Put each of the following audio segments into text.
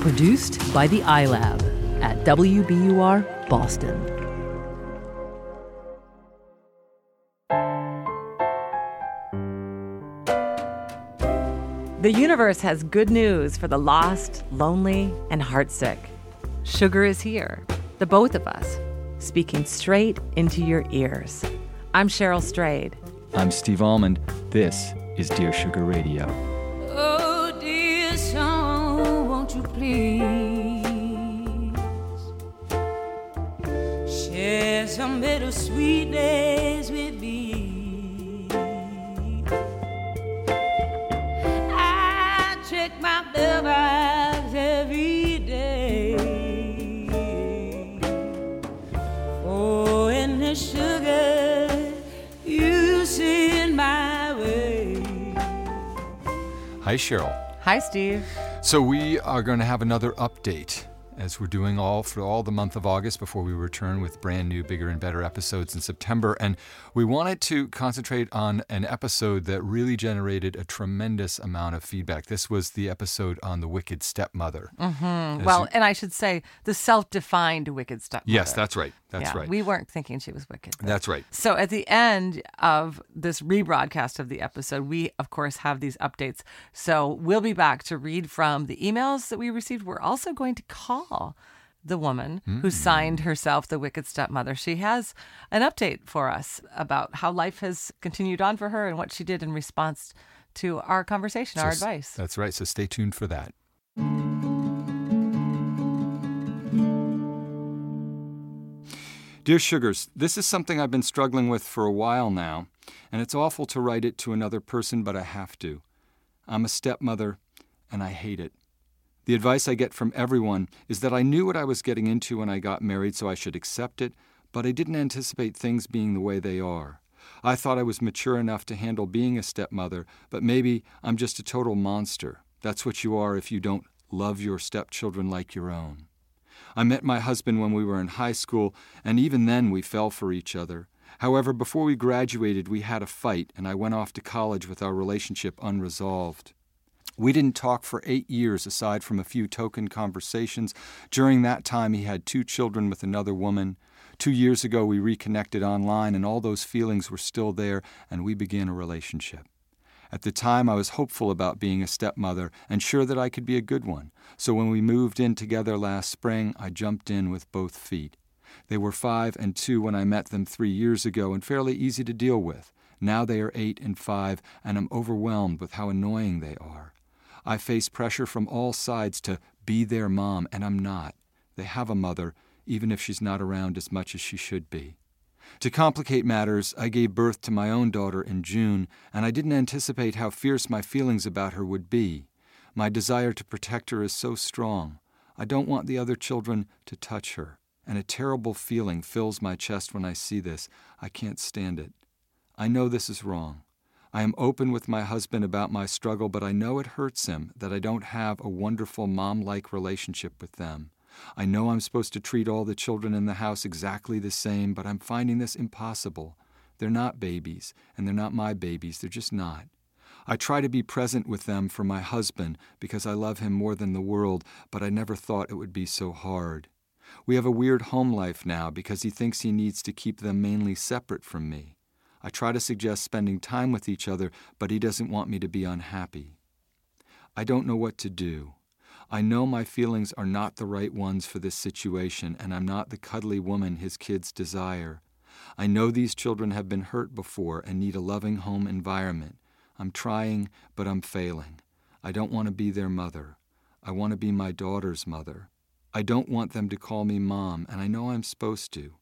Produced by the iLab at WBUR Boston. The universe has good news for the lost, lonely, and heartsick. Sugar is here, the both of us, speaking straight into your ears. I'm Cheryl Strayed. I'm Steve Almond. This is Dear Sugar Radio. Please share some bittersweet days with me? I check my mailbox every day for any sugar you send my way. Hi, Cheryl. Hi, Steve. So we are going to have another update as we're doing all for all the month of August before we return with brand new, bigger and better episodes in September. And we wanted to concentrate on an episode that really generated a tremendous amount of feedback. This was the episode on the wicked stepmother. Mm, well, and I should say the self-defined wicked stepmother. Yes, that's right. That's yeah, right. We weren't thinking she was wicked. That's right. So at the end of this rebroadcast of the episode, we of course have these updates. So we'll be back to read from the emails that we received. We're also going to call the woman Hmm. who signed herself the wicked stepmother. She has an update for us about how life has continued on for her and what she did in response to our conversation, our So s- advice. That's right. So stay tuned for that. Dear Sugars, this is something I've been struggling with for a while now, and it's awful to write it to another person, but I have to. I'm a stepmother, and I hate it. The advice I get from everyone is that I knew what I was getting into when I got married, so I should accept it, but I didn't anticipate things being the way they are. I thought I was mature enough to handle being a stepmother, but maybe I'm just a total monster. That's what you are if you don't love your stepchildren like your own. I met my husband when we were in high school, and even then we fell for each other. However, before we graduated, we had a fight, and I went off to college with our relationship unresolved. We didn't talk for eight years aside from a few token conversations. During that time, he had two children with another woman. Two years ago, we reconnected online, and all those feelings were still there, and we began a relationship. At the time, I was hopeful about being a stepmother and sure that I could be a good one. So when we moved in together last spring, I jumped in with both feet. They were five and two when I met them three years ago and fairly easy to deal with. Now they are eight and five, and I'm overwhelmed with how annoying they are. I face pressure from all sides to be their mom, and I'm not. They have a mother, even if she's not around as much as she should be. To complicate matters, I gave birth to my own daughter in June, and I didn't anticipate how fierce my feelings about her would be. My desire to protect her is so strong. I don't want the other children to touch her, and a terrible feeling fills my chest when I see this. I can't stand it. I know this is wrong. I am open with my husband about my struggle, but I know it hurts him that I don't have a wonderful mom like relationship with them. I know I'm supposed to treat all the children in the house exactly the same, but I'm finding this impossible. They're not babies, and they're not my babies, they're just not. I try to be present with them for my husband because I love him more than the world, but I never thought it would be so hard. We have a weird home life now because he thinks he needs to keep them mainly separate from me. I try to suggest spending time with each other, but he doesn't want me to be unhappy. I don't know what to do. I know my feelings are not the right ones for this situation, and I'm not the cuddly woman his kids desire. I know these children have been hurt before and need a loving home environment. I'm trying, but I'm failing. I don't want to be their mother. I want to be my daughter's mother. I don't want them to call me mom, and I know I'm supposed to.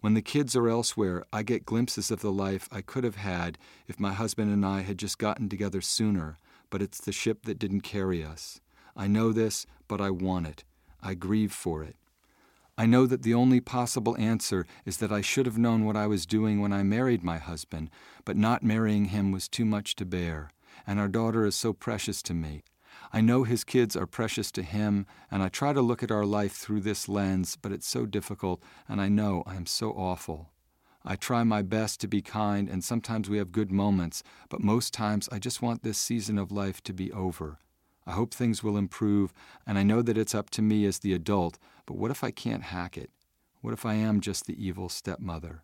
When the kids are elsewhere, I get glimpses of the life I could have had if my husband and I had just gotten together sooner, but it's the ship that didn't carry us. I know this, but I want it. I grieve for it. I know that the only possible answer is that I should have known what I was doing when I married my husband, but not marrying him was too much to bear, and our daughter is so precious to me. I know his kids are precious to him, and I try to look at our life through this lens, but it's so difficult, and I know I am so awful. I try my best to be kind, and sometimes we have good moments, but most times I just want this season of life to be over. I hope things will improve, and I know that it's up to me as the adult, but what if I can't hack it? What if I am just the evil stepmother?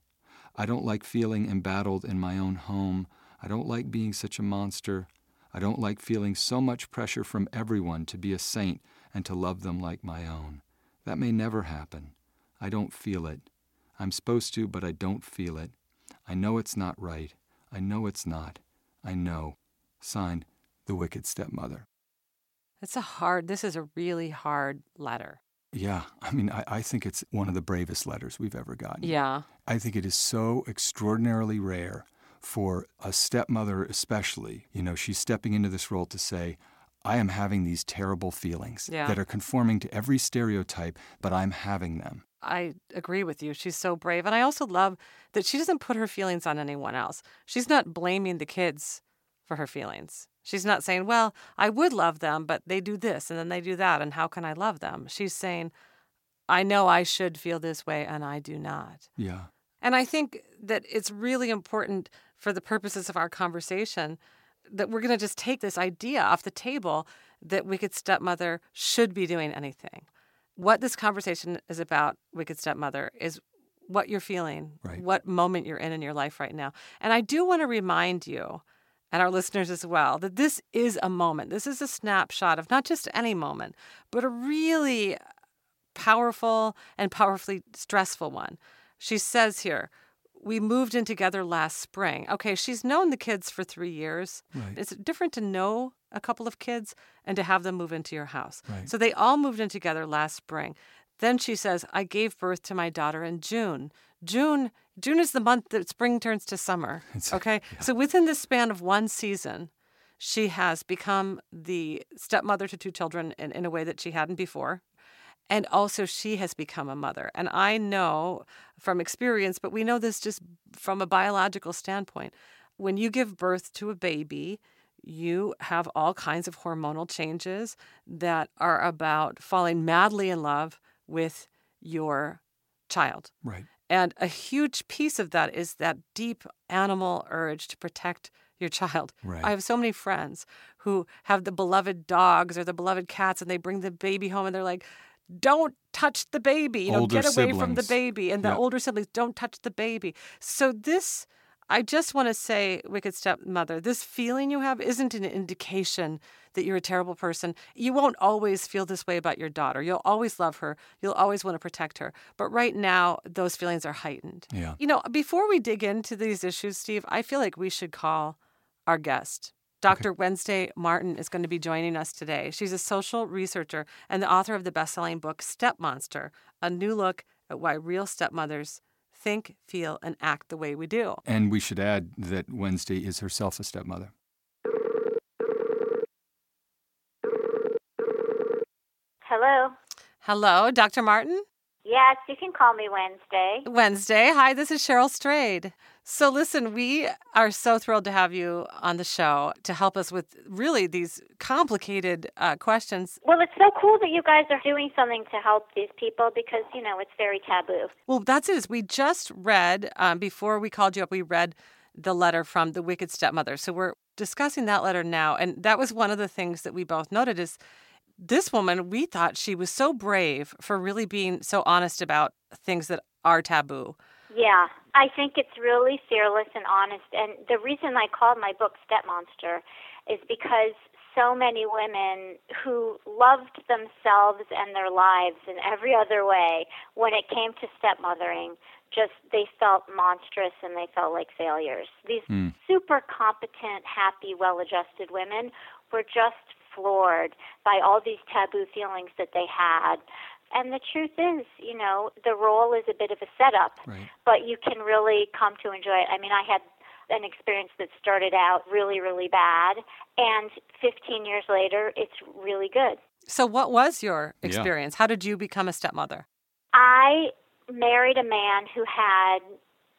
I don't like feeling embattled in my own home. I don't like being such a monster. I don't like feeling so much pressure from everyone to be a saint and to love them like my own. That may never happen. I don't feel it. I'm supposed to, but I don't feel it. I know it's not right. I know it's not. I know. Signed, The Wicked Stepmother. It's a hard, this is a really hard letter. Yeah, I mean, I, I think it's one of the bravest letters we've ever gotten. Yeah. I think it is so extraordinarily rare for a stepmother, especially. You know, she's stepping into this role to say, I am having these terrible feelings Yeah. that are conforming to every stereotype, but I'm having them. I agree with you. She's so brave. And I also love that she doesn't put her feelings on anyone else. She's not blaming the kids for her feelings. She's not saying, well, I would love them, but they do this and then they do that. And how can I love them? She's saying, I know I should feel this way and I do not. Yeah. And I think that it's really important for the purposes of our conversation that we're going to just take this idea off the table that Wicked Stepmother should be doing anything. What this conversation is about, Wicked Stepmother, is what you're feeling, Right. what moment you're in in your life right now. And I do want to remind you and our listeners as well that this is a moment. This is a snapshot of not just any moment, but a really powerful and powerfully stressful one. She says here, we moved in together last spring. Okay, she's known the kids for three years. Right. It's different to know a couple of kids and to have them move into your house. Right. So they all moved in together last spring. Then she says, I gave birth to my daughter in June. June June is the month that spring turns to summer. Okay. So within the span of one season, she has become the stepmother to two children in, in a way that she hadn't before. And also, she has become a mother. And I know from experience, but we know this just from a biological standpoint. When you give birth to a baby, you have all kinds of hormonal changes that are about falling madly in love with your child. Right. And a huge piece of that is that deep animal urge to protect your child. Right. I have so many friends who have the beloved dogs or the beloved cats, and they bring the baby home and they're like, don't touch the baby. You know, Older get away from the baby. And the Yeah. older siblings, don't touch the baby. So this, I just want to say, Wicked Stepmother, this feeling you have isn't an indication that you're a terrible person. You won't always feel this way about your daughter. You'll always love her. You'll always want to protect her. But right now, those feelings are heightened. Yeah. You know, before we dig into these issues, Steve, I feel like we should call our guest. Dr. Wednesday Martin is going to be joining us today. She's a social researcher and the author of the best selling book, Step Monster A New Look at Why Real Stepmothers Think, Feel, and Act the Way We Do. And we should add that Wednesday is herself a stepmother. Hello. Hello, Dr. Martin? Yes, you can call me Wednesday. Wednesday. Hi, this is Cheryl Strayed. So, listen, we are so thrilled to have you on the show to help us with really these complicated uh, questions. Well, it's so cool that you guys are doing something to help these people because, you know, it's very taboo. Well, that's it. is We just read, um, before we called you up, we read the letter from the Wicked Stepmother. So, we're discussing that letter now. And that was one of the things that we both noted is this woman, we thought she was so brave for really being so honest about things that are taboo. Yeah, I think it's really fearless and honest. And the reason I called my book Step Monster is because so many women who loved themselves and their lives in every other way, when it came to stepmothering, just they felt monstrous and they felt like failures. These hmm. super competent, happy, well adjusted women were just floored by all these taboo feelings that they had. And the truth is, you know, the role is a bit of a setup, Right. but you can really come to enjoy it. I mean, I had an experience that started out really, really bad, and 15 years later, it's really good. So, what was your Yeah. experience? How did you become a stepmother? I married a man who had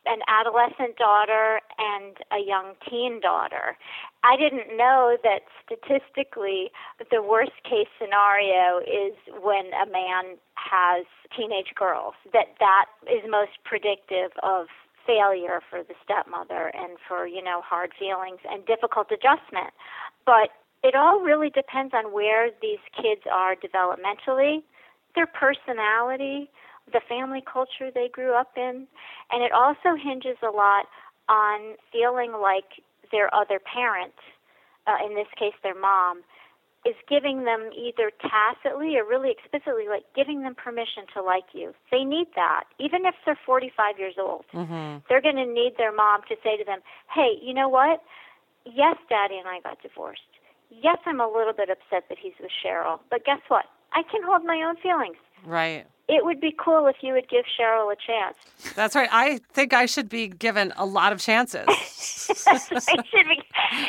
an adolescent daughter and a young teen daughter. I didn't know that statistically the worst case scenario is when a man has teenage girls that that is most predictive of failure for the stepmother and for you know hard feelings and difficult adjustment but it all really depends on where these kids are developmentally, their personality, the family culture they grew up in, and it also hinges a lot on feeling like their other parent, uh, in this case their mom, is giving them either tacitly or really explicitly, like giving them permission to like you. They need that. Even if they're 45 years old, Mm-hmm. they're going to need their mom to say to them, hey, you know what? Yes, Daddy and I got divorced. Yes, I'm a little bit upset that he's with Cheryl, but guess what? I can hold my own feelings. Right. It would be cool if you would give Cheryl a chance. That's right. I think I should be given a lot of chances. I should be,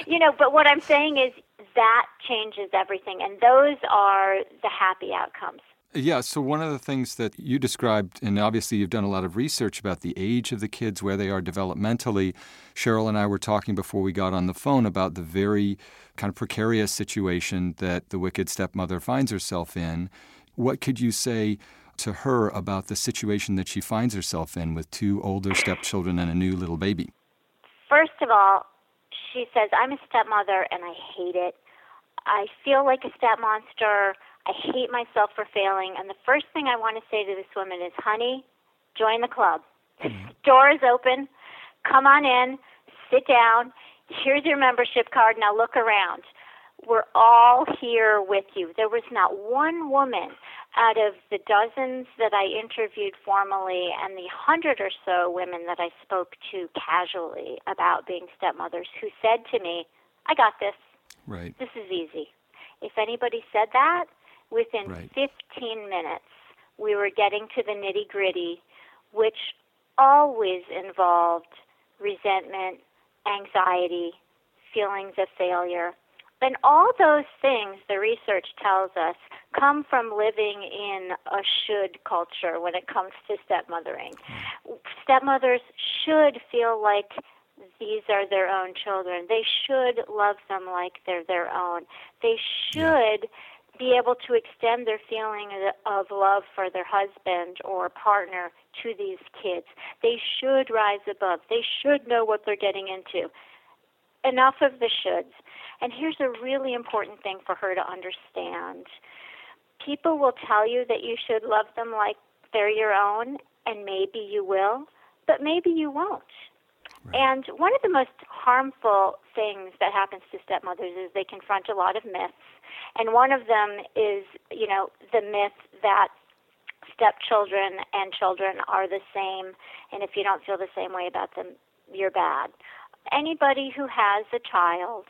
you know, but what I'm saying is that changes everything, and those are the happy outcomes. Yeah, so one of the things that you described, and obviously you've done a lot of research about the age of the kids, where they are developmentally. Cheryl and I were talking before we got on the phone about the very kind of precarious situation that the wicked stepmother finds herself in. What could you say to her about the situation that she finds herself in with two older stepchildren and a new little baby? First of all, she says, I'm a stepmother and I hate it. I feel like a step monster. I hate myself for failing. And the first thing I want to say to this woman is, honey, join the club. The mm-hmm. door is open. Come on in. Sit down. Here's your membership card. Now look around. We're all here with you. There was not one woman out of the dozens that I interviewed formally and the hundred or so women that I spoke to casually about being stepmothers who said to me, I got this. Right. This is easy. If anybody said that, within Right. 15 minutes, we were getting to the nitty gritty, which always involved resentment, anxiety, feelings of failure. And all those things, the research tells us, come from living in a should culture when it comes to stepmothering. Stepmothers should feel like these are their own children. They should love them like they're their own. They should be able to extend their feeling of love for their husband or partner to these kids. They should rise above. They should know what they're getting into. Enough of the shoulds. And here's a really important thing for her to understand. People will tell you that you should love them like they're your own, and maybe you will, but maybe you won't. And one of the most harmful things that happens to stepmothers is they confront a lot of myths. And one of them is, you know, the myth that stepchildren and children are the same, and if you don't feel the same way about them, you're bad. Anybody who has a child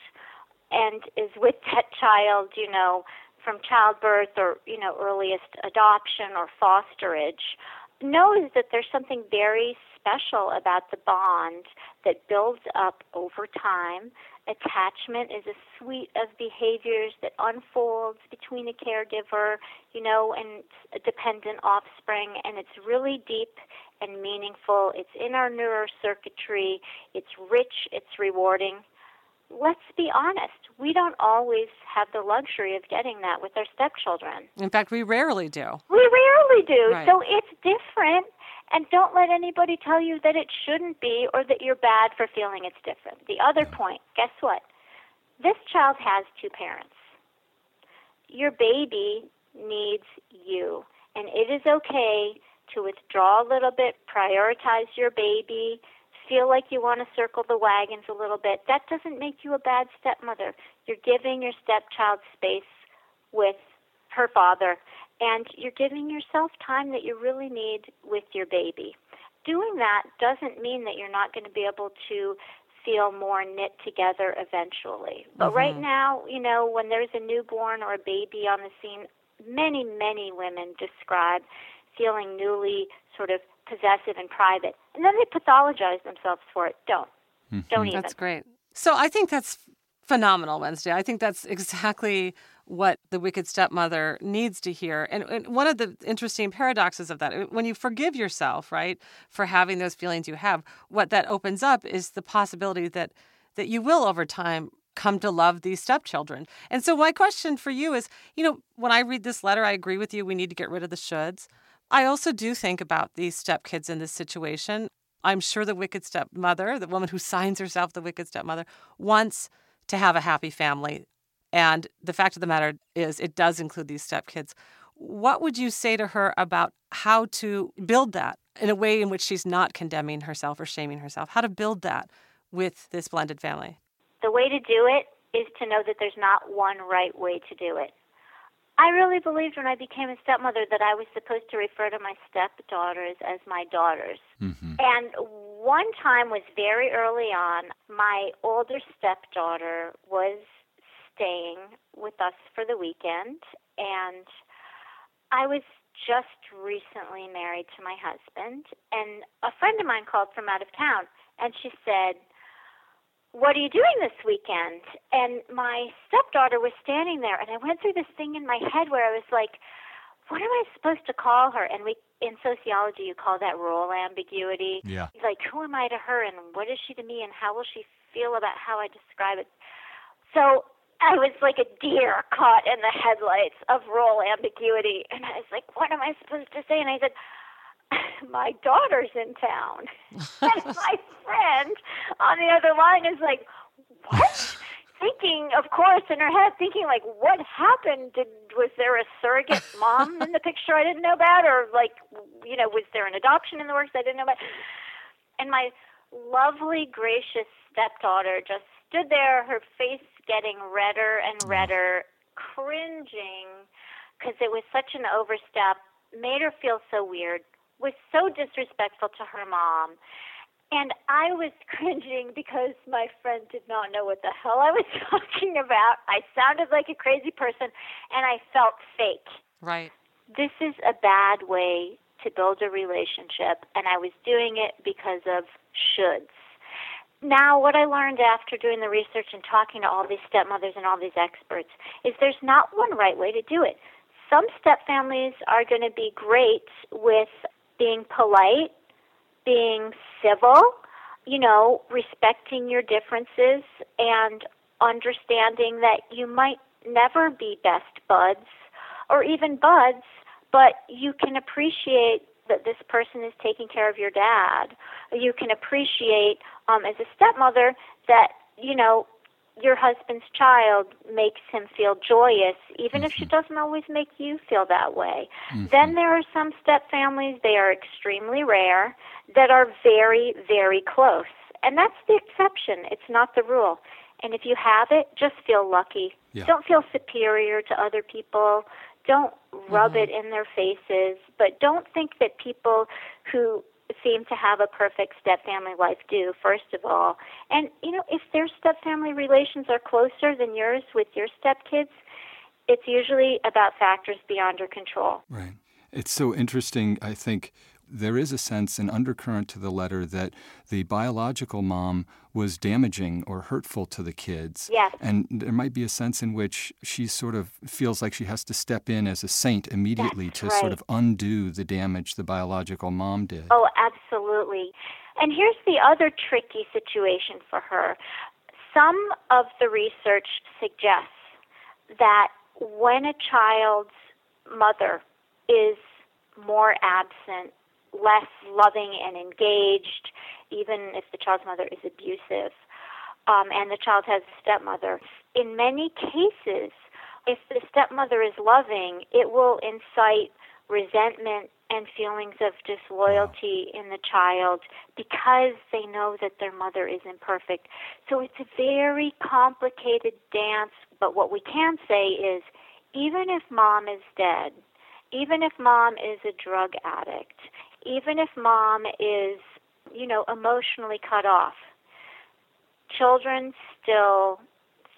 and is with that child, you know, from childbirth or, you know, earliest adoption or fosterage, knows that there's something very special about the bond that builds up over time. Attachment is a suite of behaviors that unfolds between a caregiver, you know, and a dependent offspring, and it's really deep and meaningful. It's in our neurocircuitry, it's rich, it's rewarding. Let's be honest, we don't always have the luxury of getting that with our stepchildren. In fact, we rarely do. We rarely do. Right. So it's different. And don't let anybody tell you that it shouldn't be or that you're bad for feeling it's different. The other point, guess what? This child has two parents. Your baby needs you. And it is okay to withdraw a little bit, prioritize your baby, feel like you want to circle the wagons a little bit. That doesn't make you a bad stepmother. You're giving your stepchild space with her father, and you're giving yourself time that you really need with your baby. Doing that doesn't mean that you're not going to be able to feel more knit together eventually. But mm-hmm. right now, you know, when there's a newborn or a baby on the scene, many, many women describe feeling newly sort of possessive and private. And then they pathologize themselves for it. Don't. Mm-hmm. Don't even. That's great. So I think that's phenomenal, Wednesday. I think that's exactly what the wicked stepmother needs to hear. And, and one of the interesting paradoxes of that, when you forgive yourself, right, for having those feelings you have, what that opens up is the possibility that that you will over time come to love these stepchildren. And so my question for you is, you know, when I read this letter, I agree with you. We need to get rid of the shoulds. I also do think about these stepkids in this situation. I'm sure the wicked stepmother, the woman who signs herself the wicked stepmother, wants to have a happy family. And the fact of the matter is, it does include these stepkids. What would you say to her about how to build that in a way in which she's not condemning herself or shaming herself? How to build that with this blended family? The way to do it is to know that there's not one right way to do it. I really believed when I became a stepmother that I was supposed to refer to my stepdaughters as my daughters. Mm-hmm. And one time was very early on. My older stepdaughter was staying with us for the weekend, and I was just recently married to my husband. And a friend of mine called from out of town, and she said, what are you doing this weekend? And my stepdaughter was standing there, and I went through this thing in my head where I was like, what am I supposed to call her? And we, in sociology, you call that role ambiguity. Yeah. Like, who am I to her, and what is she to me, and how will she feel about how I describe it? So I was like a deer caught in the headlights of role ambiguity, and I was like, what am I supposed to say? And I said, my daughter's in town. and my friend on the other line is like, what? thinking, of course, in her head, thinking like, what happened? Did was there a surrogate mom in the picture I didn't know about, or like, you know, was there an adoption in the works I didn't know about? And my lovely, gracious stepdaughter just stood there, her face getting redder and mm. redder, cringing because it was such an overstep, made her feel so weird, was so disrespectful to her mom. And I was cringing because my friend did not know what the hell I was talking about. I sounded like a crazy person and I felt fake. Right. This is a bad way to build a relationship, and I was doing it because of shoulds. Now, what I learned after doing the research and talking to all these stepmothers and all these experts is there's not one right way to do it. Some step families are going to be great with being polite, being civil, you know, respecting your differences and understanding that you might never be best buds or even buds, but you can appreciate that this person is taking care of your dad. You can appreciate um, as a stepmother that, you know, your husband's child makes him feel joyous, even if she doesn't always make you feel that way. Then there are some step families, they are extremely rare, that are very, very close. And that's the exception, it's not the rule. And if you have it, just feel lucky. Yeah. Don't feel superior to other people. Don't rub mm-hmm. it in their faces, but don't think that people who seem to have a perfect step family life do, first of all. And, you know, if their step family relations are closer than yours with your stepkids, it's usually about factors beyond your control. Right. It's so interesting. I think there is a sense, an undercurrent to the letter that the biological mom was damaging or hurtful to the kids. Yes. And there might be a sense in which she sort of feels like she has to step in as a saint immediately That's to sort of undo the damage the biological mom did. Oh, absolutely. And here's the other tricky situation for her. Some of the research suggests that when a child's mother is more absent, less loving and engaged, even if the child's mother is abusive, um, and the child has a stepmother, in many cases, if the stepmother is loving, it will incite resentment and feelings of disloyalty in the child because they know that their mother is imperfect. So it's a very complicated dance, but what we can say is even if mom is dead, even if mom is a drug addict, even if mom is, you know, emotionally cut off, children still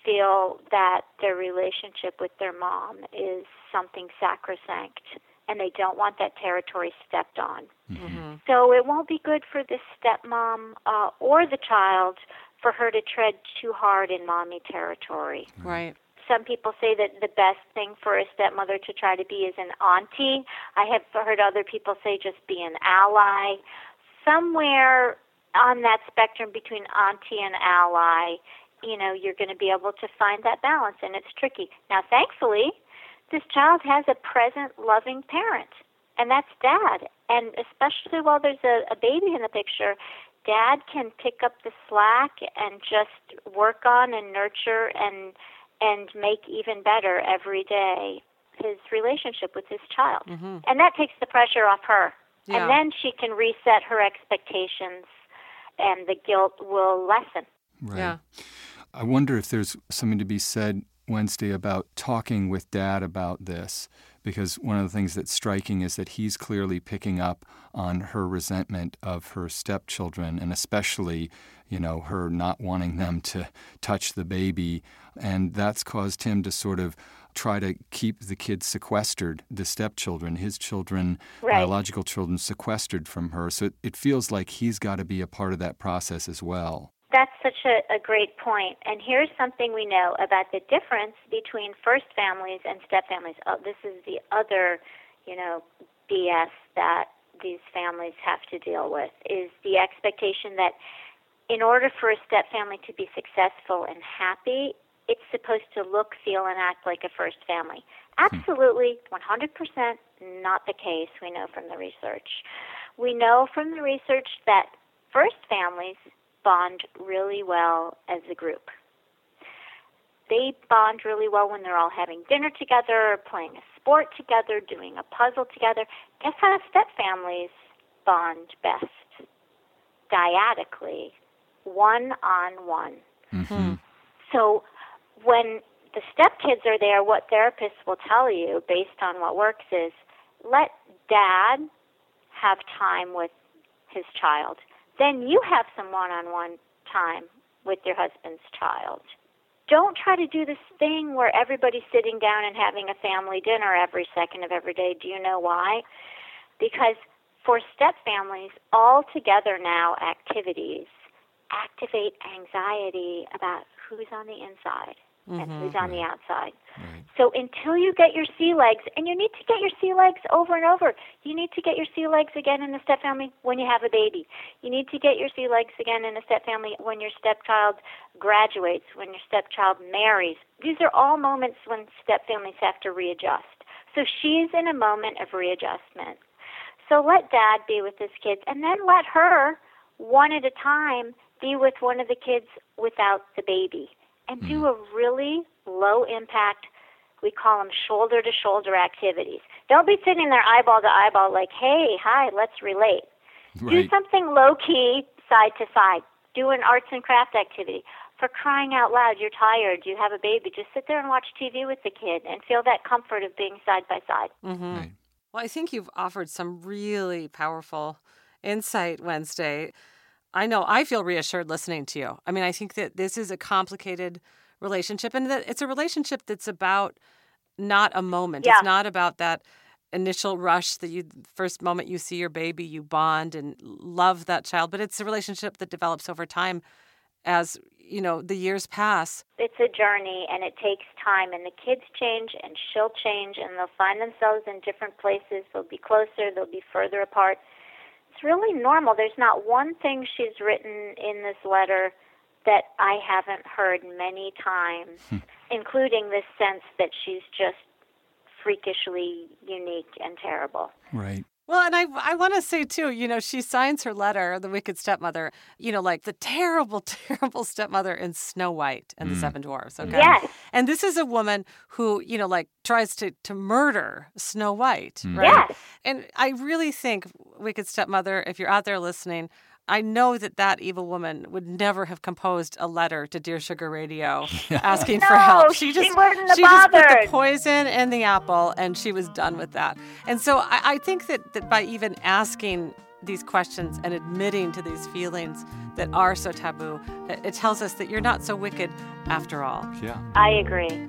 feel that their relationship with their mom is something sacrosanct and they don't want that territory stepped on. So it won't be good for the stepmom uh, or the child for her to tread too hard in mommy territory. Right. Some people say that the best thing for a stepmother to try to be is an auntie. I have heard other people say just be an ally. Somewhere on that spectrum between auntie and ally, you know, you're going to be able to find that balance, and it's tricky. Now, thankfully, this child has a present, loving parent, and that's dad. And especially while there's a, a baby in the picture, dad can pick up the slack and just work on and nurture and and make even better every day his relationship with his child. Mm-hmm. And that takes the pressure off her. Yeah. And then she can reset her expectations and the guilt will lessen. Right. Yeah. I wonder if there's something to be said Wednesday about talking with dad about this because one of the things that's striking is that he's clearly picking up on her resentment of her stepchildren and especially, you know, her not wanting them to touch the baby and that's caused him to sort of try to keep the kids sequestered, the stepchildren, his children, Right. biological children sequestered from her. So it, it feels like he's got to be a part of that process as well. That's such a, a great point. And here's something we know about the difference between first families and step families. Oh, this is the other, you know, BS that these families have to deal with is the expectation that in order for a step family to be successful and happy, it's supposed to look, feel, and act like a first family. Hmm. Absolutely, 100% not the case, we know from the research. We know from the research that first families bond really well as a group. They bond really well when they're all having dinner together, playing a sport together, doing a puzzle together. Guess how step families bond best? Dyadically, one on one. So when the stepkids are there, what therapists will tell you based on what works is let dad have time with his child. Then you have some one on one time with your husband's child. Don't try to do this thing where everybody's sitting down and having a family dinner every second of every day. Do you know why? Because for step families, all together now activities activate anxiety about who's on the inside and mm-hmm. who's on the outside. Right. So until you get your sea legs, and you need to get your sea legs over and over. You need to get your sea legs again in the step family when you have a baby. You need to get your sea legs again in a step family when your stepchild graduates, when your stepchild marries. These are all moments when step families have to readjust. So she's in a moment of readjustment. So let dad be with his kids, and then let her, one at a time, be with one of the kids without the baby. And do a really low impact, we call them shoulder to shoulder activities. Don't be sitting there eyeball to eyeball like, hey, hi, let's relate. Do something low key, side to side. Do an arts and craft activity. For crying out loud, you're tired, you have a baby, just sit there and watch TV with the kid and feel that comfort of being side by side. Mm-hmm. Right. Well, I think you've offered some really powerful insight Wednesday. I know I feel reassured listening to you. I mean, I think that this is a complicated relationship and that it's a relationship that's about not a moment. Yeah. It's not about that initial rush that you first moment you see your baby, you bond and love that child, but it's a relationship that develops over time as, you know, the years pass. It's a journey and it takes time, and the kids change and she'll change, and they'll find themselves in different places. They'll be closer, they'll be further apart. It's really normal. There's not one thing she's written in this letter that I haven't heard many times, hmm. including this sense that she's just freakishly unique and terrible. Right. Well, and I I want to say too, you know, she signs her letter, the wicked stepmother, you know, like the terrible, terrible stepmother in Snow White and the mm. Seven Dwarfs. Okay. Yes. And this is a woman who, you know, like tries to to murder Snow White, mm. right? Yes. And I really think, wicked stepmother, if you're out there listening, I know that that evil woman would never have composed a letter to Dear Sugar Radio asking for help. she just wouldn't have she just put the poison in the apple and she was done with that. And so I, I think that, that by even asking these questions and admitting to these feelings that are so taboo, it, it tells us that you're not so wicked after all. Yeah. I agree.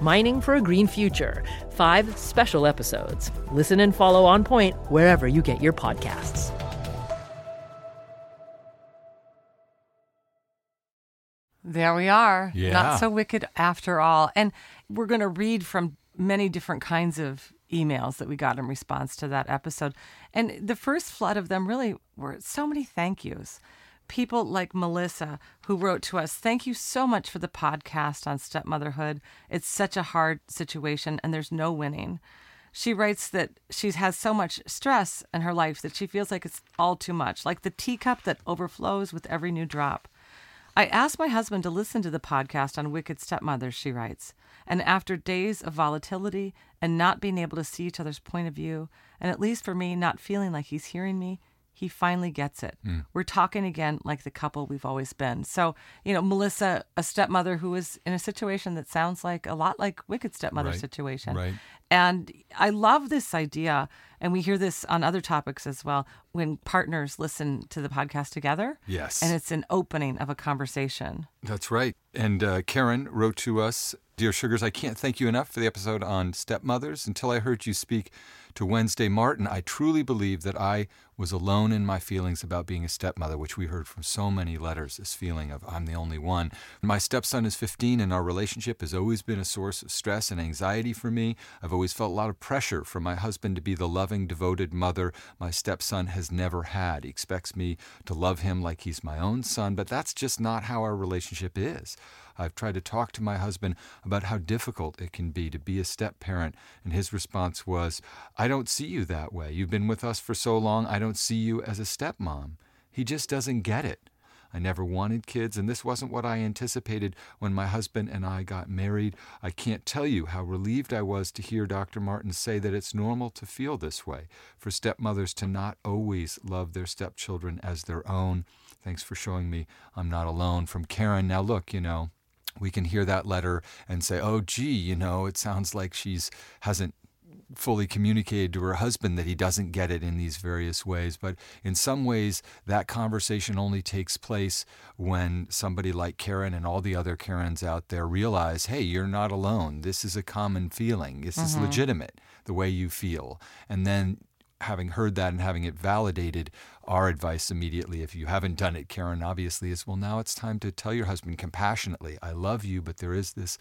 Mining for a Green Future. Five special episodes. Listen and follow On Point wherever you get your podcasts. There we are. Yeah. Not so wicked after all. And we're going to read from many different kinds of emails that we got in response to that episode. And the first flood of them really were so many thank yous. People like Melissa, who wrote to us, Thank you so much for the podcast on stepmotherhood. It's such a hard situation, and there's no winning. She writes that she has so much stress in her life that she feels like it's all too much, like the teacup that overflows with every new drop. I asked my husband to listen to the podcast on wicked stepmothers, she writes. And after days of volatility and not being able to see each other's point of view, and at least for me, not feeling like he's hearing me, he finally gets it. Mm. We're talking again like the couple we've always been. So, you know, Melissa, a stepmother who is in a situation that sounds like a lot like Wicked Stepmother Right, situation. right. And I love this idea, and we hear this on other topics as well, when partners listen to the podcast together. Yes. And it's an opening of a conversation. That's right. And uh, Karen wrote to us Dear Sugars, I can't thank you enough for the episode on stepmothers. Until I heard you speak to Wednesday Martin, I truly believed that I was alone in my feelings about being a stepmother, which we heard from so many letters this feeling of I'm the only one. My stepson is 15, and our relationship has always been a source of stress and anxiety for me. I've always felt a lot of pressure from my husband to be the loving, devoted mother my stepson has never had. He expects me to love him like he's my own son, but that's just not how our relationship is. I've tried to talk to my husband about how difficult it can be to be a step parent, and his response was, I don't see you that way. You've been with us for so long, I don't see you as a stepmom. He just doesn't get it. I never wanted kids, and this wasn't what I anticipated when my husband and I got married. I can't tell you how relieved I was to hear Dr. Martin say that it's normal to feel this way, for stepmothers to not always love their stepchildren as their own. Thanks for showing me I'm not alone. From Karen. Now, look, you know, we can hear that letter and say, oh, gee, you know, it sounds like she's hasn't fully communicated to her husband that he doesn't get it in these various ways. But in some ways, that conversation only takes place when somebody like Karen and all the other Karens out there realize, hey, you're not alone. This is a common feeling. This is mm-hmm. legitimate, the way you feel. And then having heard that and having it validated, our advice immediately, if you haven't done it, Karen, obviously, is well, now it's time to tell your husband compassionately, I love you, but there is this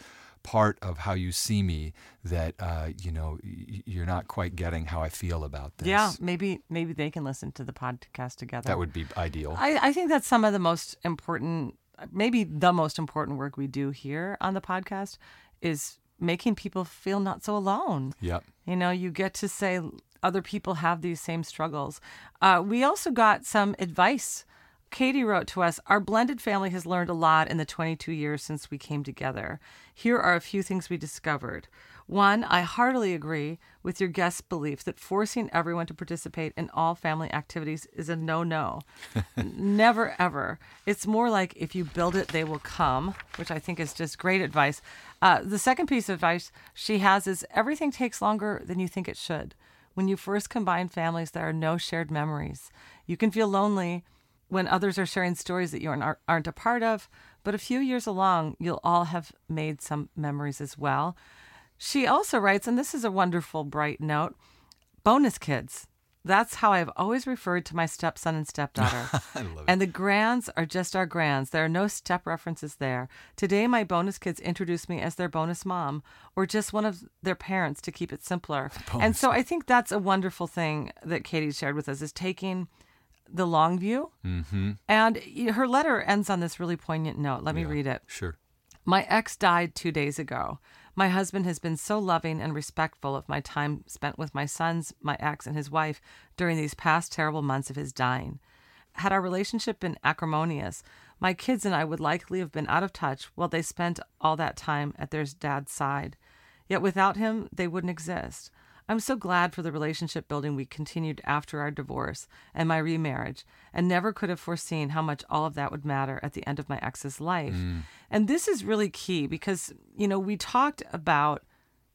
part of how you see me that, uh, you know, you're not quite getting how I feel about this. Yeah, maybe maybe they can listen to the podcast together. That would be ideal. I, I think that's some of the most important, maybe the most important work we do here on the podcast is making people feel not so alone. Yep. You know, you get to say other people have these same struggles. Uh, we also got some advice. Katie wrote to us Our blended family has learned a lot in the 22 years since we came together. Here are a few things we discovered. One, I heartily agree with your guest's belief that forcing everyone to participate in all family activities is a no no. Never, ever. It's more like if you build it, they will come, which I think is just great advice. Uh, the second piece of advice she has is everything takes longer than you think it should. When you first combine families, there are no shared memories. You can feel lonely when others are sharing stories that you aren't, aren't a part of, but a few years along, you'll all have made some memories as well. She also writes, and this is a wonderful, bright note bonus kids. That's how I've always referred to my stepson and stepdaughter. And the grands are just our grands. There are no step references there. Today, my bonus kids introduce me as their bonus mom or just one of their parents to keep it simpler. and so I think that's a wonderful thing that Katie shared with us is taking the long view. Mm-hmm. And her letter ends on this really poignant note. Let me read it. Sure. My ex died two days ago. My husband has been so loving and respectful of my time spent with my sons, my ex, and his wife during these past terrible months of his dying. Had our relationship been acrimonious, my kids and I would likely have been out of touch while they spent all that time at their dad's side. Yet without him, they wouldn't exist. I'm so glad for the relationship building we continued after our divorce and my remarriage, and never could have foreseen how much all of that would matter at the end of my ex's life. Mm. And this is really key because, you know, we talked about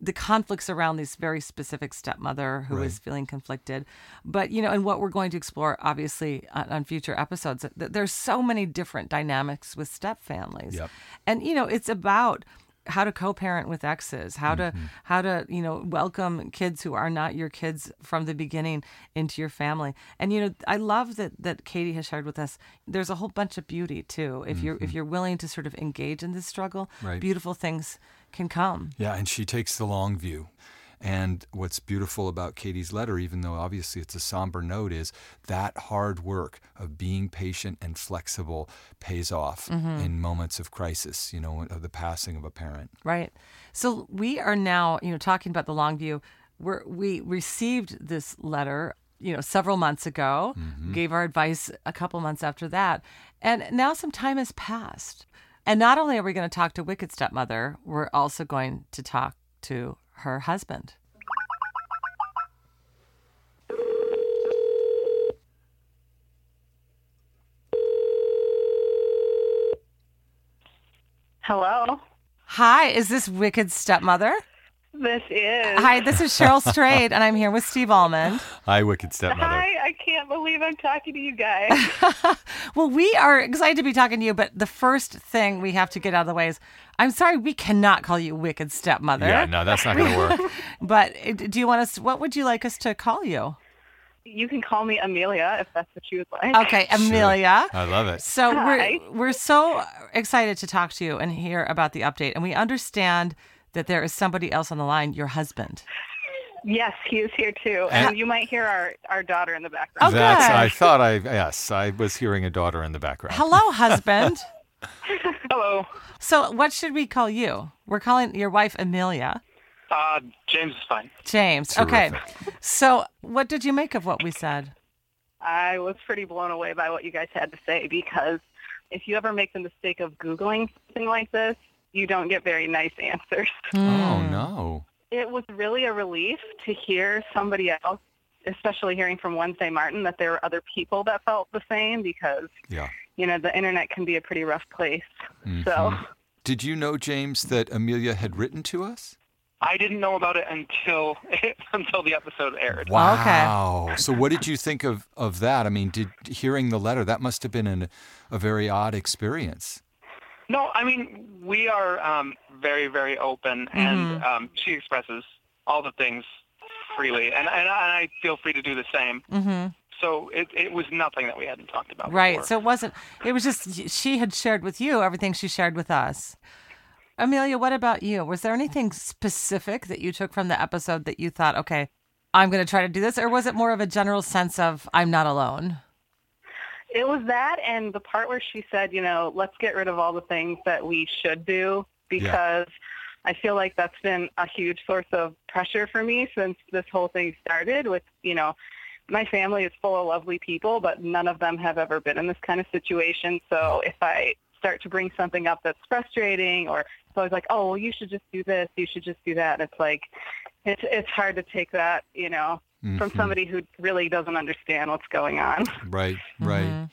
the conflicts around this very specific stepmother who who is feeling conflicted. But, you know, and what we're going to explore, obviously, on, on future episodes, th- there's so many different dynamics with step families. Yep. And, you know, it's about how to co-parent with exes, how to mm-hmm. how to you know welcome kids who are not your kids from the beginning into your family. And you know, I love that that Katie has shared with us. There's a whole bunch of beauty too. If you're if mm-hmm. you're willing to sort of engage in this struggle, Right. beautiful things can come. Yeah, and she takes the long view. And what's beautiful about Katie's letter, even though obviously it's a somber note, is that hard work of being patient and flexible pays off mm-hmm. in moments of crisis, you know, of the passing of a parent. Right. So we are now, you know, talking about the long view. We're, we received this letter, you know, several months ago, mm-hmm. gave our advice a couple months after that. And now some time has passed. And not only are we going to talk to Wicked Stepmother, we're also going to talk to her husband. Hello. Hi, is this Wicked Stepmother? This is. Hi, this is Cheryl Strayed, and I'm here with Steve Almond. Hi, Wicked Stepmother. Hi, I can't believe I'm talking to you guys. Well, we are excited to be talking to you, but the first thing we have to get out of the way is I'm sorry, we cannot call you Wicked Stepmother. Yeah, no, that's not going to work. But uh, do you want us, what would you like us to call you? you can call me Amelia if that's what you would like. Okay, Amelia. I love it. So Hi. we're we're so excited to talk to you and hear about the update, and we understand that there is somebody else on the line, your husband. Yes, he is here too. And- And you might hear our, our daughter in the background. Oh, That's, good. I thought I, yes, I was hearing a daughter in the background. Hello, husband. Hello. so what should we call you? We're calling your wife Amelia. Uh, James is fine. James. Okay. So what did you make of what we said? I was pretty blown away by what you guys had to say because if you ever make the mistake of Googling something like this, you don't get very nice answers. Oh, no. It was really a relief to hear somebody else, especially hearing from Wednesday Martin, that there were other people that felt the same because, Yeah. you know, the internet can be a pretty rough place. So. Mhm. Did you know, James, that Amelia had written to us? I didn't know about it until until the episode aired. Wow. So what did you think of, of that? I mean, did hearing the letter, that must have been an, a very odd experience. No, I mean we are um, very very open, and um, she expresses all the things freely, and, and I and I feel free to do the same. Mm-hmm. So it it was nothing that we hadn't talked about. Right. before. So it wasn't, it was just she had shared with you everything she shared with us. Amelia, what about you? Was there anything specific that you took from the episode that you thought, okay, I'm going to try to do this? Or was it more of a general sense of, I'm not alone? It was that and the part where she said, you know, let's get rid of all the things that we should do because I feel like that's been a huge source of pressure for me since this whole thing started with, you know, my family is full of lovely people, but none of them have ever been in this kind of situation. So if I start to bring something up that's frustrating or it's always like, oh, well, you should just do this, you should just do that. And it's like, it's, it's hard to take that, you know, from Mhm. somebody who really doesn't understand what's going on. Right, right.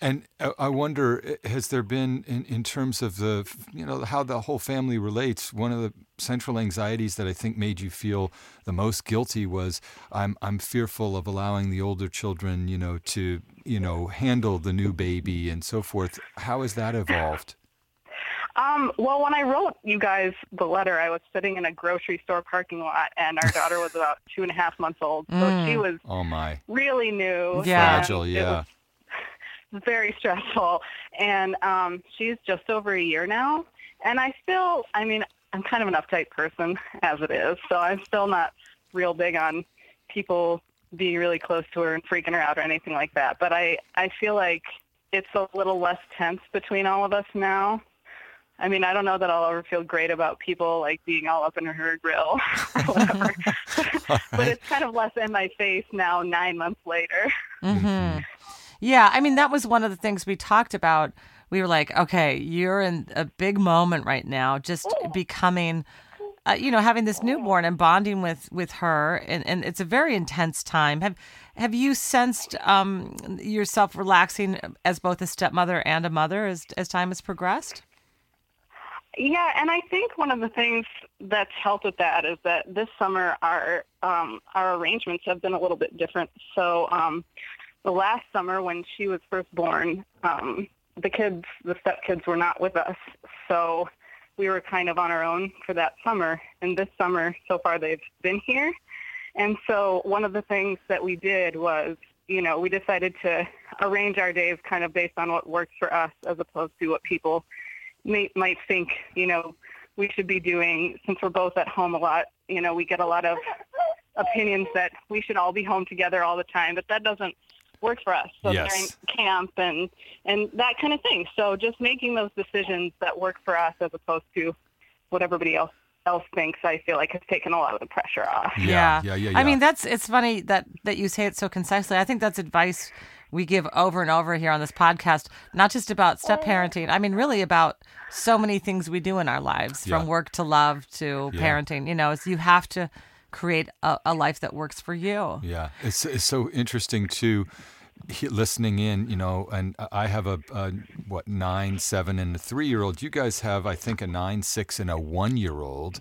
And uh, I wonder, has there been, in, in terms of the, you know, how the whole family relates, one of the central anxieties that I think made you feel the most guilty was I'm, I'm fearful of allowing the older children, you know, to, you know, handle the new baby and so forth. How has that evolved? Um, well, when I wrote you guys the letter, I was sitting in a grocery store parking lot, and our daughter was about two and a half months old, so Mm. she was Oh, my. really new. Yeah. and Fragile, it yeah. was very stressful, and um, she's just over a year now. And I still, I mean, I'm kind of an uptight person as it is, so I'm still not real big on people being really close to her and freaking her out or anything like that. But I, I feel like it's a little less tense between all of us now. I mean, I don't know that I'll ever feel great about people like being all up in her grill or whatever. but it's kind of less in my face now, nine months later. hmm Yeah, I mean that was one of the things we talked about. We were like, okay, you're in a big moment right now, just becoming, uh, you know, having this newborn and bonding with with her, and, and it's a very intense time. Have Have you sensed um, yourself relaxing as both a stepmother and a mother as as time has progressed? Yeah, and I think one of the things that's helped with that is that this summer our um, our arrangements have been a little bit different. So um, the last summer when she was first born, um, the kids, the stepkids, were not with us. So we were kind of on our own for that summer. And this summer, so far, they've been here. And so one of the things that we did was, you know, we decided to arrange our days kind of based on what works for us as opposed to what people may, might think, you know, we should be doing since we're both at home a lot. You know, we get a lot of opinions that we should all be home together all the time, but that doesn't work for us. So Yes. during camp and and that kind of thing. So just making those decisions that work for us as opposed to what everybody else else thinks, I feel like has taken a lot of the pressure off. Yeah, yeah, yeah, I yeah. mean, that's it's funny that that you say it so concisely. I think that's advice we give over and over here on this podcast, not just about step oh. parenting. I mean, really about so many things we do in our lives, from work to love to Yeah. parenting. You know, it's you have to create a, a life that works for you. Yeah, it's it's so interesting too. he- Listening in, you know, and I have a, a what nine, seven, and a three-year-old. You guys have, I think, a nine, six, and a one-year-old,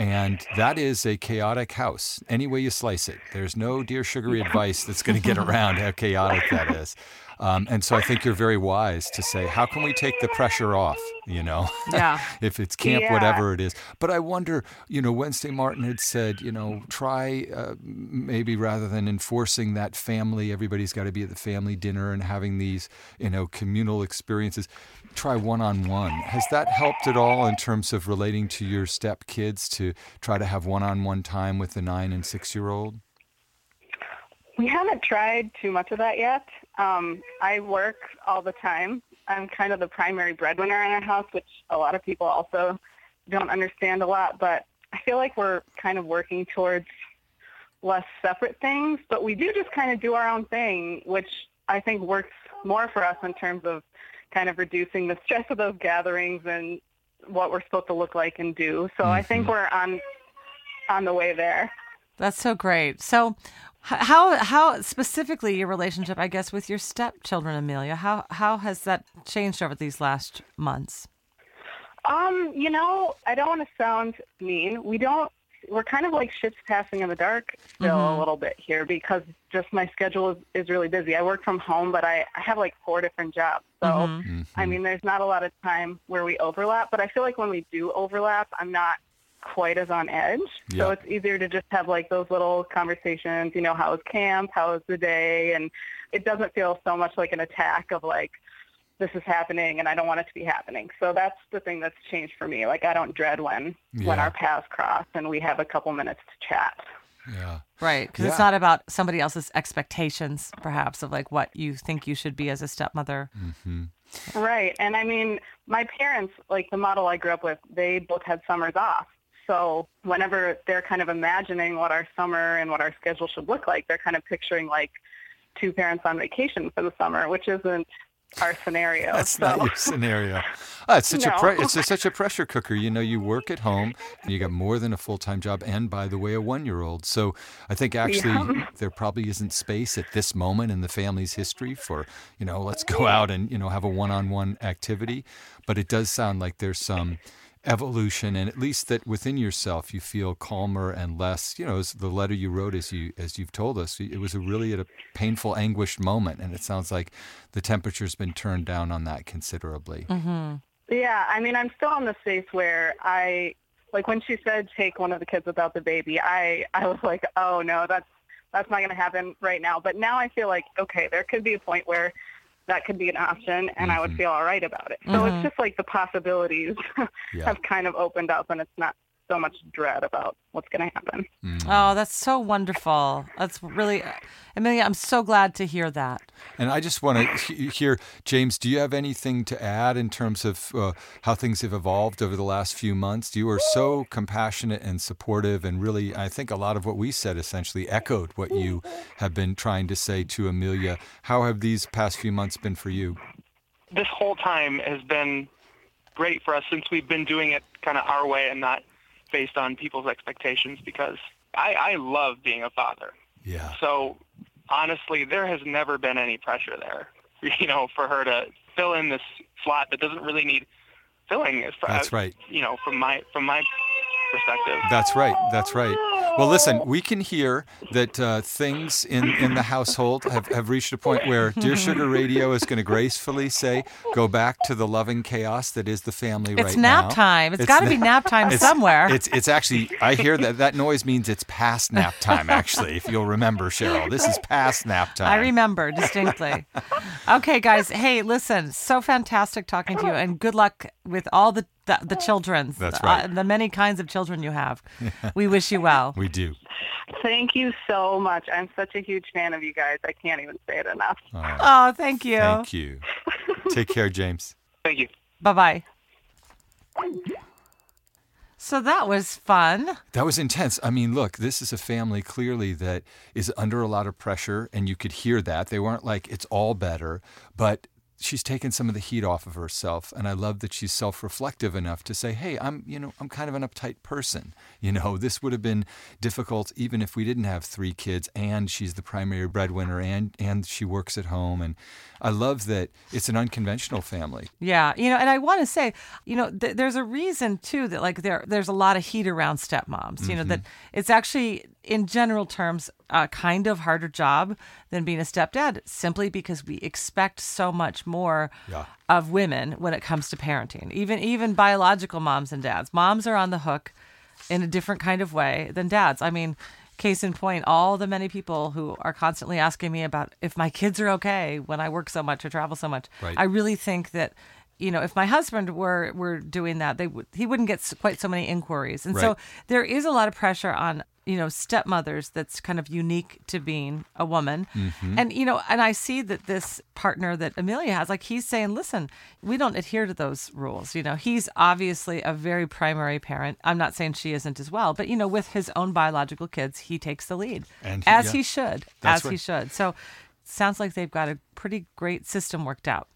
and that is a chaotic house. Any way you slice it, there's no dear sugary advice that's going to get around how chaotic that is. Um, and so I think you're very wise to say, how can we take the pressure off? You know, Yeah. if it's camp, Yeah. whatever it is. But I wonder, you know, Wednesday Martin had said, you know, try uh, maybe rather than enforcing that family, everybody's got to be at the family dinner and having these, you know, communal experiences. Try one on one. Has that helped at all in terms of relating to your step kids to try to have one on one time with the nine and six year old? We haven't tried too much of that yet. Um, I work all the time. I'm kind of the primary breadwinner in our house, which a lot of people also don't understand a lot. But I feel like we're kind of working towards less separate things, but we do just kind of do our own thing, which I think works more for us in terms of kind of reducing the stress of those gatherings and what we're supposed to look like and do. So I think we're on on the way there. That's so great. So, how how specifically your relationship, I guess, with your stepchildren, Amelia? How how has that changed over these last months? Um, you know, I don't want to sound mean. We don't. We're kind of like ships passing in the dark still Mhm. a little bit here because just my schedule is, is really busy. I work from home, but I, I have like four different jobs. So, Mhm. I mean, there's not a lot of time where we overlap, but I feel like when we do overlap, I'm not quite as on edge. Yeah. So it's easier to just have like those little conversations, you know, how was camp? How was the day? And it doesn't feel so much like an attack of like, this is happening and I don't want it to be happening. So that's the thing that's changed for me. Like I don't dread when when our paths cross and we have a couple minutes to chat. Yeah. Right, because it's not about somebody else's expectations, perhaps, of like what you think you should be as a stepmother. Mm-hmm. Right. And I mean, my parents, like the model I grew up with, they both had summers off. So whenever they're kind of imagining what our summer and what our schedule should look like, they're kind of picturing like two parents on vacation for the summer, which isn't our scenario. That's so. not your scenario. Ah, it's such a pre- it's a, such a pressure cooker. You know, you work at home and you got more than a full time job, and by the way, a one year old. So I think actually Yeah. there probably isn't space at this moment in the family's history for you know let's go out and you know have a one on one activity. But it does sound like there's some evolution and at least that within yourself you feel calmer and less you know as the letter you wrote as you as you've told us it was a really at a painful anguished moment and it sounds like the temperature's been turned down on that considerably Mm-hmm. Yeah, I mean, I'm still in the space where I, like when she said take one of the kids without the baby, I, I was like, oh no, that's, that's not going to happen right now. But now I feel like, okay, there could be a point where that could be an option and I would feel all right about it. So Mhm. it's just like the possibilities Yeah. have kind of opened up and it's not so much dread about what's going to happen. Oh, that's so wonderful. That's really, Amelia, I'm so glad to hear that. And I just want to hear, James, do you have anything to add in terms of uh, how things have evolved over the last few months? You are so compassionate and supportive, and really, I think a lot of what we said essentially echoed what you have been trying to say to Amelia. How have these past few months been for you? This whole time has been great for us since we've been doing it kind of our way and not based on people's expectations because I, I love being a father. Yeah. So honestly, there has never been any pressure there, you know, for her to fill in this slot that doesn't really need filling. As far That's right. You know, from my from my perspective. That's right. That's right. Well, listen, we can hear that uh, things in, in the household have, have reached a point where Dear Sugar Radio is going to gracefully say, go back to the loving chaos that is the family It's right nap now. time. It's gotta be nap time it's- somewhere. It's, it's actually, I hear that that noise means it's past nap time, actually, if you'll remember, Cheryl. This is past nap time. I remember distinctly. okay, guys. Hey, listen. So fantastic talking to you, and good luck with all the the, the children. That's right. Uh, the many kinds of children you have. We wish you well. We do. Thank you so much. I'm such a huge fan of you guys. I can't even say it enough. Oh, thank you. Thank you. Take care, James. Thank you. Bye bye. So that was fun. That was intense. I mean, look, this is a family clearly that is under a lot of pressure, and you could hear that. They weren't like, it's all better, but she's taken some of the heat off of herself. And I love that she's self reflective enough to say, hey, I'm, you know, I'm kind of an uptight person. You know, this would have been difficult even if we didn't have three kids and she's the primary breadwinner and, and she works at home. And I love that it's an unconventional family. Yeah, you know, and I want to say, you know, th- there's a reason too that like there there's a lot of heat around stepmoms. You know that mm-hmm. it's actually in general terms a kind of harder job than being a stepdad, simply because we expect so much more Yeah. of women when it comes to parenting. Even even biological moms and dads, moms are on the hook in a different kind of way than dads. I mean. Case in point, all the many people who are constantly asking me about if my kids are okay when I work so much or travel so much. Right. I really think that you know if my husband were were doing that they would he wouldn't get s- quite so many inquiries and so there is a lot of pressure on you know stepmothers that's kind of unique to being a woman. Mm-hmm. and you know and i see that this partner that amelia has like he's saying listen we don't adhere to those rules. You know he's obviously a very primary parent. I'm not saying she isn't as well but you know with his own biological kids he takes the lead And he- as yeah. he should That's as he should. So sounds like they've got a pretty great system worked out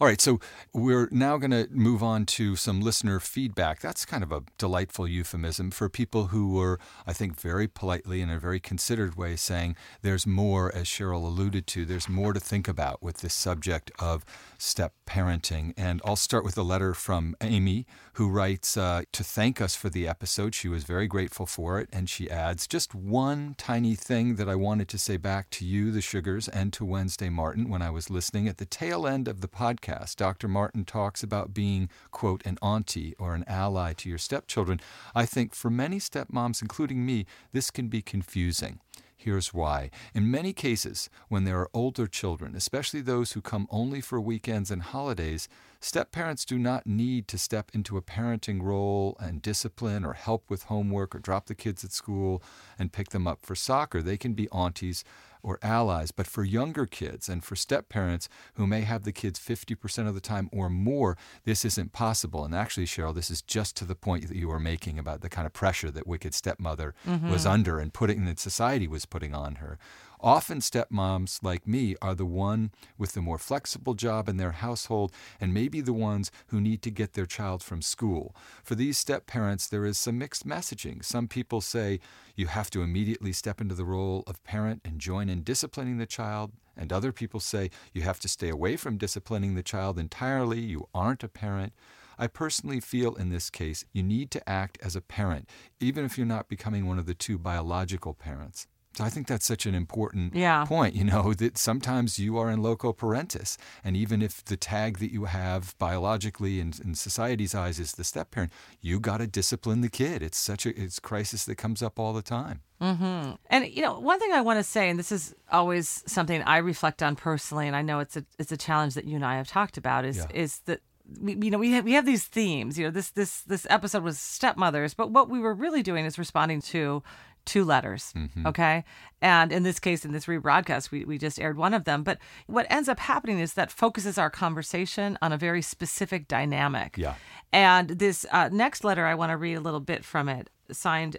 All right, so we're now going to move on to some listener feedback. That's kind of a delightful euphemism for people who were, I think, very politely in a very considered way saying there's more, as Cheryl alluded to, there's more to think about with this subject of step parenting. And I'll start with a letter from Amy, who writes uh, to thank us for the episode. She was very grateful for it. And she adds just one tiny thing that I wanted to say back to you, the Sugars, and to Wednesday Martin when I was listening. At the tail end of the podcast, Dr. Martin talks about being, quote, an auntie or an ally to your stepchildren. I think for many stepmoms, including me, this can be confusing. Here's why. In many cases, when there are older children, especially those who come only for weekends and holidays, step parents do not need to step into a parenting role and discipline or help with homework or drop the kids at school and pick them up for soccer. They can be aunties or allies. But for younger kids and for step parents who may have the kids 50% of the time or more, this isn't possible. And actually, Cheryl, this is just to the point that you were making about the kind of pressure that Wicked Stepmother was mm-hmm. under and putting that society was putting on her. Often, stepmoms like me are the one with the more flexible job in their household and maybe the ones who need to get their child from school. For these step parents, there is some mixed messaging. Some people say you have to immediately step into the role of parent and join in disciplining the child. And other people say you have to stay away from disciplining the child entirely. You aren't a parent. I personally feel in this case you need to act as a parent, even if you're not becoming one of the two biological parents. So I think that's such an important Yeah. point, you know, that sometimes you are in loco parentis. And even if the tag that you have biologically and in society's eyes is the step parent, you got to discipline the kid. It's such a it's crisis that comes up all the time. Mm-hmm. And you know, one thing I want to say, and this is always something I reflect on personally, and I know it's a it's a challenge that you and I have talked about, is Yeah. is that we, you know we have we have these themes. You know, this this this episode was stepmothers, but what we were really doing is responding to two letters. Mm-hmm. Okay, and in this case, in this rebroadcast, we we just aired one of them. But what ends up happening is that focuses our conversation on a very specific dynamic. Yeah. And this uh, next letter, I want to read a little bit from it, signed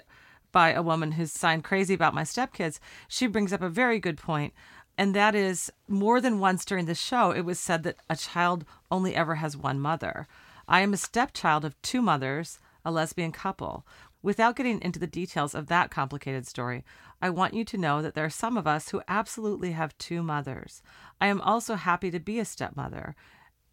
by a woman who's signed crazy about my stepkids. She brings up a very good point, and that is more than once during the show, it was said that a child only ever has one mother. I am a stepchild of two mothers, a lesbian couple. Without getting into the details of that complicated story, I want you to know that there are some of us who absolutely have two mothers. I am also happy to be a stepmother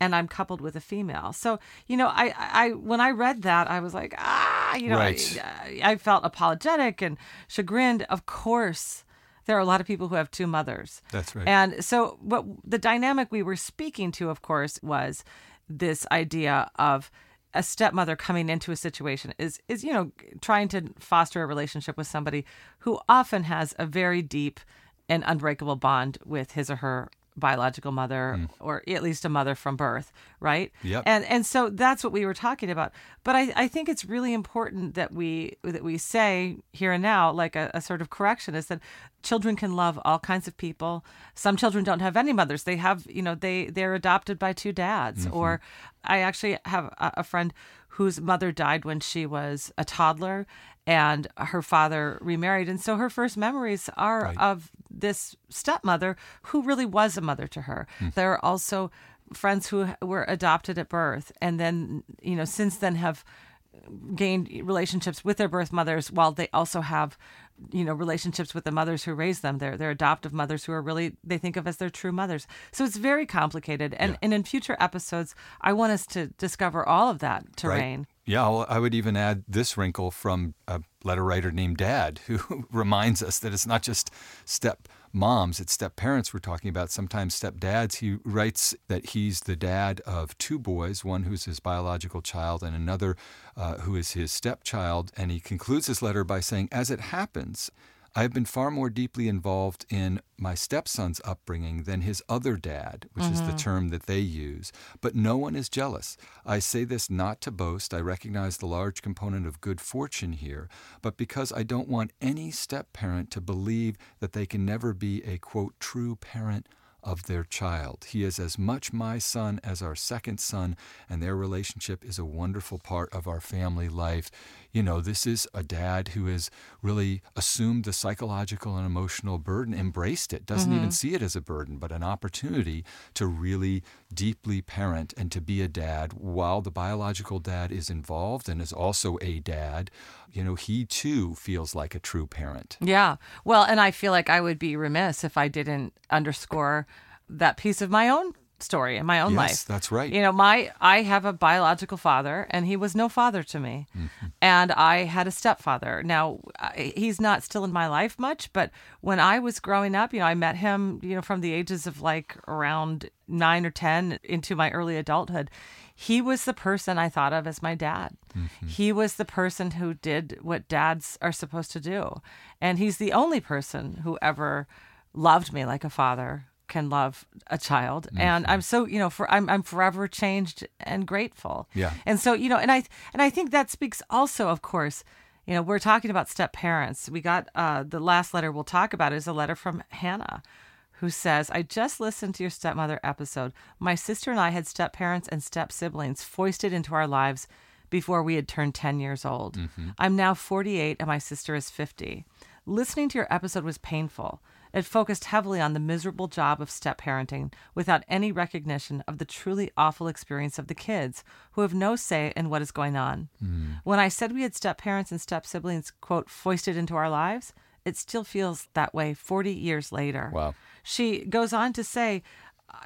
and I'm coupled with a female. So, you know, I, I when I read that, I was like, ah, you know, Right. I, I felt apologetic and chagrined. Of course, there are a lot of people who have two mothers. That's right. And so, what the dynamic we were speaking to, of course, was this idea of a stepmother coming into a situation is is you know trying to foster a relationship with somebody who often has a very deep and unbreakable bond with his or her biological mother hmm. or at least a mother from birth right? Yep. and and so that's what we were talking about. But i i think it's really important that we that we say here and now like a, a sort of correction is that children can love all kinds of people. Some children don't have any mothers. They have you know they they're adopted by two dads. Mm-hmm. Or i actually have a, a friend whose mother died when she was a toddler and her father remarried. And so her first memories are Right. of this stepmother who really was a mother to her. Hmm. There are also friends who were adopted at birth and then you know since then have gained relationships with their birth mothers while they also have you know relationships with the mothers who raised them. Their their adoptive mothers who are really they think of as their true mothers. So it's very complicated. And and in future episodes i want us to discover all of that terrain Yeah, well, I would even add this wrinkle from a letter writer named Dad, who reminds us that it's not just step moms, it's step parents we're talking about, sometimes step dads. He writes that he's the dad of two boys, one who's his biological child and another uh, who is his stepchild. And he concludes his letter by saying, As it happens, I have been far more deeply involved in my stepson's upbringing than his other dad, which is the mm-hmm. term that they use. But no one is jealous. I say this not to boast. I recognize the large component of good fortune here, but because I don't want any step parent to believe that they can never be a quote true parent of their child. He is as much my son as our second son, and their relationship is a wonderful part of our family life. You know, this is a dad who has really assumed the psychological and emotional burden, embraced it, doesn't even mm-hmm. see it as a burden, but an opportunity to really deeply parent and to be a dad while the biological dad is involved and is also a dad. You know, he too feels like a true parent. Yeah. Well, and I feel like I would be remiss if I didn't underscore that piece of my own story in my own Yes, life. that's right. You know, my I have a biological father and he was no father to me. Mm-hmm. And I had a stepfather. Now, I- he's not still in my life much, but when I was growing up, you know, I met him, you know, from the ages of like around 9 or 10 into my early adulthood. He was the person I thought of as my dad. Mm-hmm. He was the person who did what dads are supposed to do. And he's the only person who ever loved me like a father can love a child and i'm so you know for i'm i'm forever changed and grateful Yeah. and so you know and i and i think that speaks also of course you know we're talking about step parents we got uh the last letter we'll talk about is a letter from hannah who says, I just listened to your stepmother episode. My sister and I had step parents and step siblings foisted into our lives before we had turned 10 years old. I'm now 48 and my sister is 50. Listening to your episode was painful. It focused heavily on the miserable job of step parenting without any recognition of the truly awful experience of the kids who have no say in what is going on. Hmm. When I said we had step parents and step siblings, quote, foisted into our lives, it still feels that way 40 years later. Wow. She goes on to say,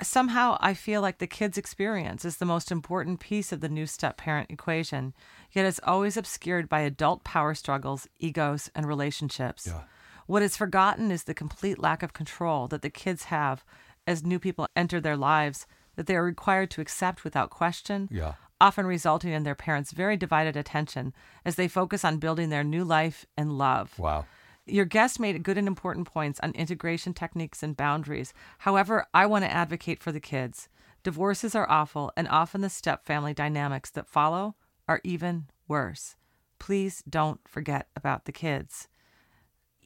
somehow I feel like the kid's experience is the most important piece of the new step parent equation, yet it's always obscured by adult power struggles, egos, and relationships. Yeah. What is forgotten is the complete lack of control that the kids have as new people enter their lives that they are required to accept without question, Yeah. often resulting in their parents' very divided attention as they focus on building their new life and love. Wow. Your guest made good and important points on integration techniques and boundaries. However, I want to advocate for the kids. Divorces are awful, and often the step family dynamics that follow are even worse. Please don't forget about the kids.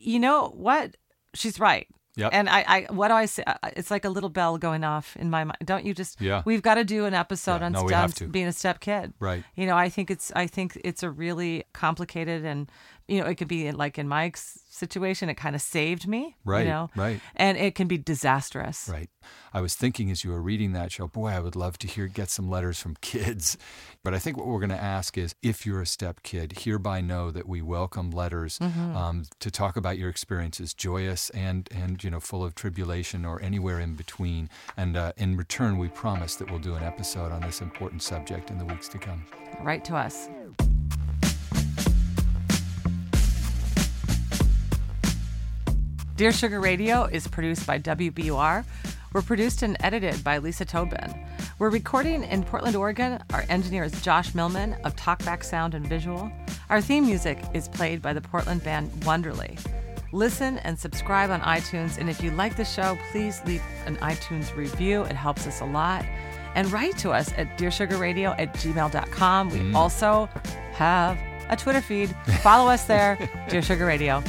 You know what? She's right. Yep. And I, I, what do I say? It's like a little bell going off in my mind. Don't you just? Yeah. We've got to do an episode Yeah, on no, we have steps to. being a step kid. Right. You know, I think it's I think it's a really complicated and you know, it could be like in Mike's situation, it kind of saved me. Right, You know? right. And it can be disastrous. Right. I was thinking as you were reading that show, boy, I would love to hear get some letters from kids. But I think what we're going to ask is if you're a step kid, hereby know that we welcome letters Mm-hmm. um, to talk about your experiences, joyous and and you know full of tribulation or anywhere in between. And uh, in return, we promise that we'll do an episode on this important subject in the weeks to come. Write to us. Dear Sugar Radio is produced by WBUR. We're produced and edited by Lisa Tobin. We're recording in Portland, Oregon. Our engineer is Josh Millman of Talkback Sound and Visual. Our theme music is played by the Portland band Wonderly. Listen and subscribe on iTunes. And if you like the show, please leave an iTunes review. It helps us a lot. And write to us at dearsugarradio at gmail.com. We Mm. also have a Twitter feed. Follow us there, Dear Sugar Radio.